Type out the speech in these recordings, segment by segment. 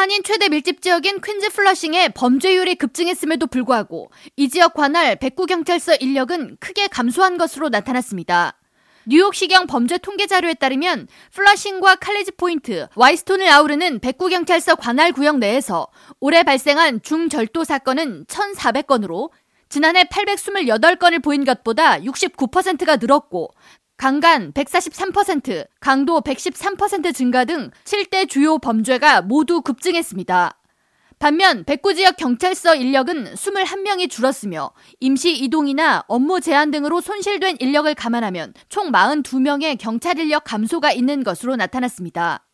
한인 최대 밀집 지역인 퀸즈 플러싱의 범죄율이 급증했음에도 불구하고 이 지역 관할 백구 경찰서 인력은 크게 감소한 것으로 나타났습니다. 뉴욕시경 범죄 통계 자료에 따르면 플러싱과 칼리지 포인트, 와잇스톤을 아우르는 백구 경찰서 관할 구역 내에서 올해 발생한 중절도 사건은 1,400건으로 지난해 828건을 보인 것보다 69%가 늘었고 강간 143%, 강도 113% 증가 등 7대 주요 범죄가 모두 급증했습니다. 반면 백구 지역 경찰서 인력은 21명이 줄었으며 임시 이동이나 업무 제한 등으로 손실된 인력을 감안하면 총 42명의 경찰 인력 감소가 있는 것으로 나타났습니다.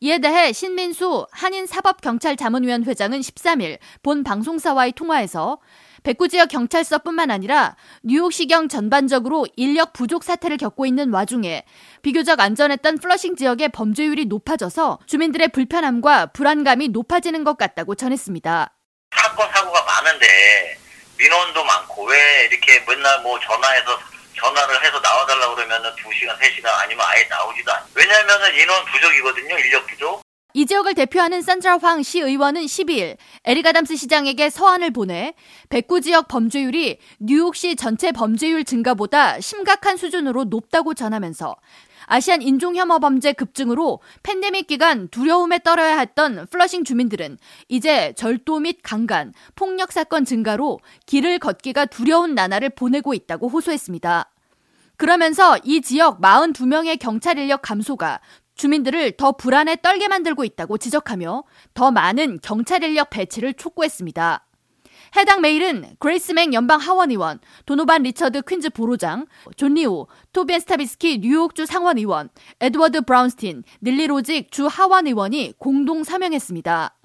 이에 대해 신민수 한인사법경찰자문위원 회장은 13일 본 방송사와의 통화에서 백구 지역 경찰서뿐만 아니라 뉴욕시경 전반적으로 인력 부족 사태를 겪고 있는 와중에 비교적 안전했던 플러싱 지역의 범죄율이 높아져서 주민들의 불편함과 불안감이 높아지는 것 같다고 전했습니다. 사건 사고가 많은데 민원도 많고 왜 이렇게 맨날 뭐 전화해서 전화를 해서 나와달라 그러면은 2시간, 3시간 아니면 아예 나오지도 않아요. 왜냐면은 인원 부족이거든요. 인력 부족. 이 지역을 대표하는 산드라 황 시 의원은 12일 에릭 아담스 시장에게 서한을 보내 백구 지역 범죄율이 뉴욕시 전체 범죄율 증가보다 심각한 수준으로 높다고 전하면서 아시안 인종혐오 범죄 급증으로 팬데믹 기간 두려움에 떨어야 했던 플러싱 주민들은 이제 절도 및 강간, 폭력 사건 증가로 길을 걷기가 두려운 나날을 보내고 있다고 호소했습니다. 그러면서 이 지역 42명의 경찰 인력 감소가 주민들을 더 불안에 떨게 만들고 있다고 지적하며 더 많은 경찰 인력 배치를 촉구했습니다. 해당 메일은 그레이스 멩 연방 하원 의원, 도노반 리처드 퀸즈 보로장, 존 리우, 토비 앤 스타비스키 뉴욕주 상원 의원, 에드워드 브라운스틴, 닐리 로직 주 하원 의원이 공동 서명했습니다.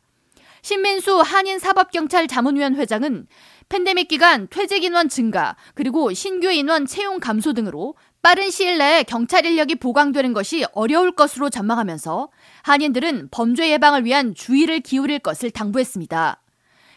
신민수 한인사법경찰 자문위원 회장은 팬데믹 기간 퇴직 인원 증가, 그리고 신규 인원 채용 감소 등으로 빠른 시일 내에 경찰 인력이 보강되는 것이 어려울 것으로 전망하면서 한인들은 범죄 예방을 위한 주의를 기울일 것을 당부했습니다.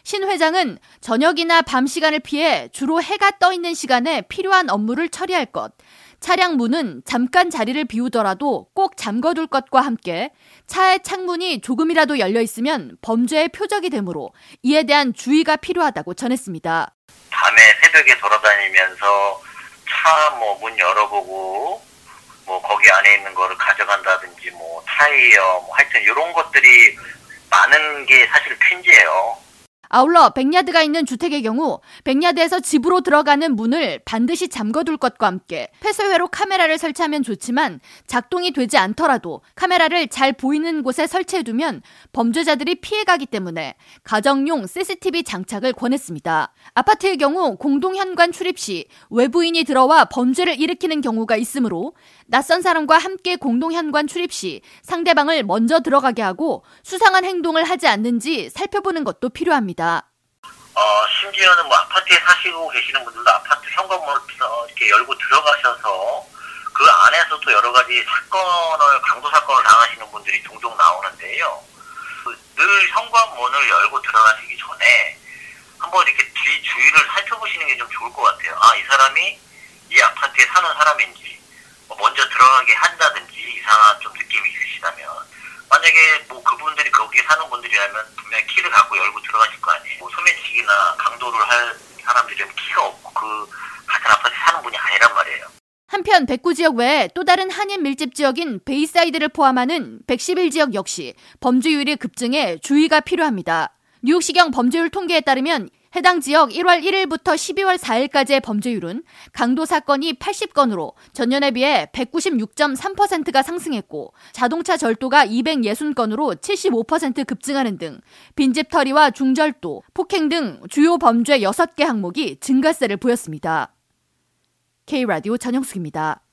신 회장은 저녁이나 밤 시간을 피해 주로 해가 떠 있는 시간에 필요한 업무를 처리할 것, 차량 문은 잠깐 자리를 비우더라도 꼭 잠궈둘 것과 함께 차의 창문이 조금이라도 열려 있으면 범죄의 표적이 되므로 이에 대한 주의가 필요하다고 전했습니다. 밤에 새벽에 돌아다니면서 차 뭐 문 열어보고 뭐 거기 안에 있는 거를 가져간다든지 뭐 타이어 뭐 하여튼 이런 것들이 많은 게 사실 퀸즈예요. 아울러 백야드가 있는 주택의 경우 백야드에서 집으로 들어가는 문을 반드시 잠궈둘 것과 함께 폐쇄회로 카메라를 설치하면 좋지만 작동이 되지 않더라도 카메라를 잘 보이는 곳에 설치해두면 범죄자들이 피해가기 때문에 가정용 CCTV 장착을 권했습니다. 아파트의 경우 공동현관 출입 시 외부인이 들어와 범죄를 일으키는 경우가 있으므로 낯선 사람과 함께 공동현관 출입 시 상대방을 먼저 들어가게 하고 수상한 행동을 하지 않는지 살펴보는 것도 필요합니다. 있습니다. 어, 심지어는 뭐 아파트에 사시고 계시는 분들도 아파트 현관문을 이렇게 열고 들어가셔서 그 안에서도 여러 가지 사건을 강도 사건을 당하시는 분들이 종종 나오는데요. 그늘 현관문을 열고 들어가시기 전에 한번 이렇게 뒤 주위를 살펴보시는 게 좀 좋을 것 같아요. 아, 이 사람이 이 아파트에 사는 사람인지, 뭐 먼저 들어가게 한다든지 이상한 좀 느낌이 있으시다면, 만약에 뭐 그분들이 거기에 사는 분들이라면 분명히 키를 갖고 열고 들어가실 거 아니에요. 뭐 소매치기나 강도를 할 사람들이 키가 없고 그 같은 아파트에 사는 분이 아니란 말이에요. 한편 백구 지역 외에 또 다른 한인 밀집 지역인 베이사이드를 포함하는 111 지역 역시 범죄율이 급증해 주의가 필요합니다. 뉴욕시경 범죄율 통계에 따르면 해당 지역 1월 1일부터 12월 4일까지의 범죄율은 강도 사건이 80건으로 전년에 비해 196.3%가 상승했고 자동차 절도가 260건으로 75% 급증하는 등 빈집 털이와 중절도, 폭행 등 주요 범죄 6개 항목이 증가세를 보였습니다. K라디오 전영숙입니다.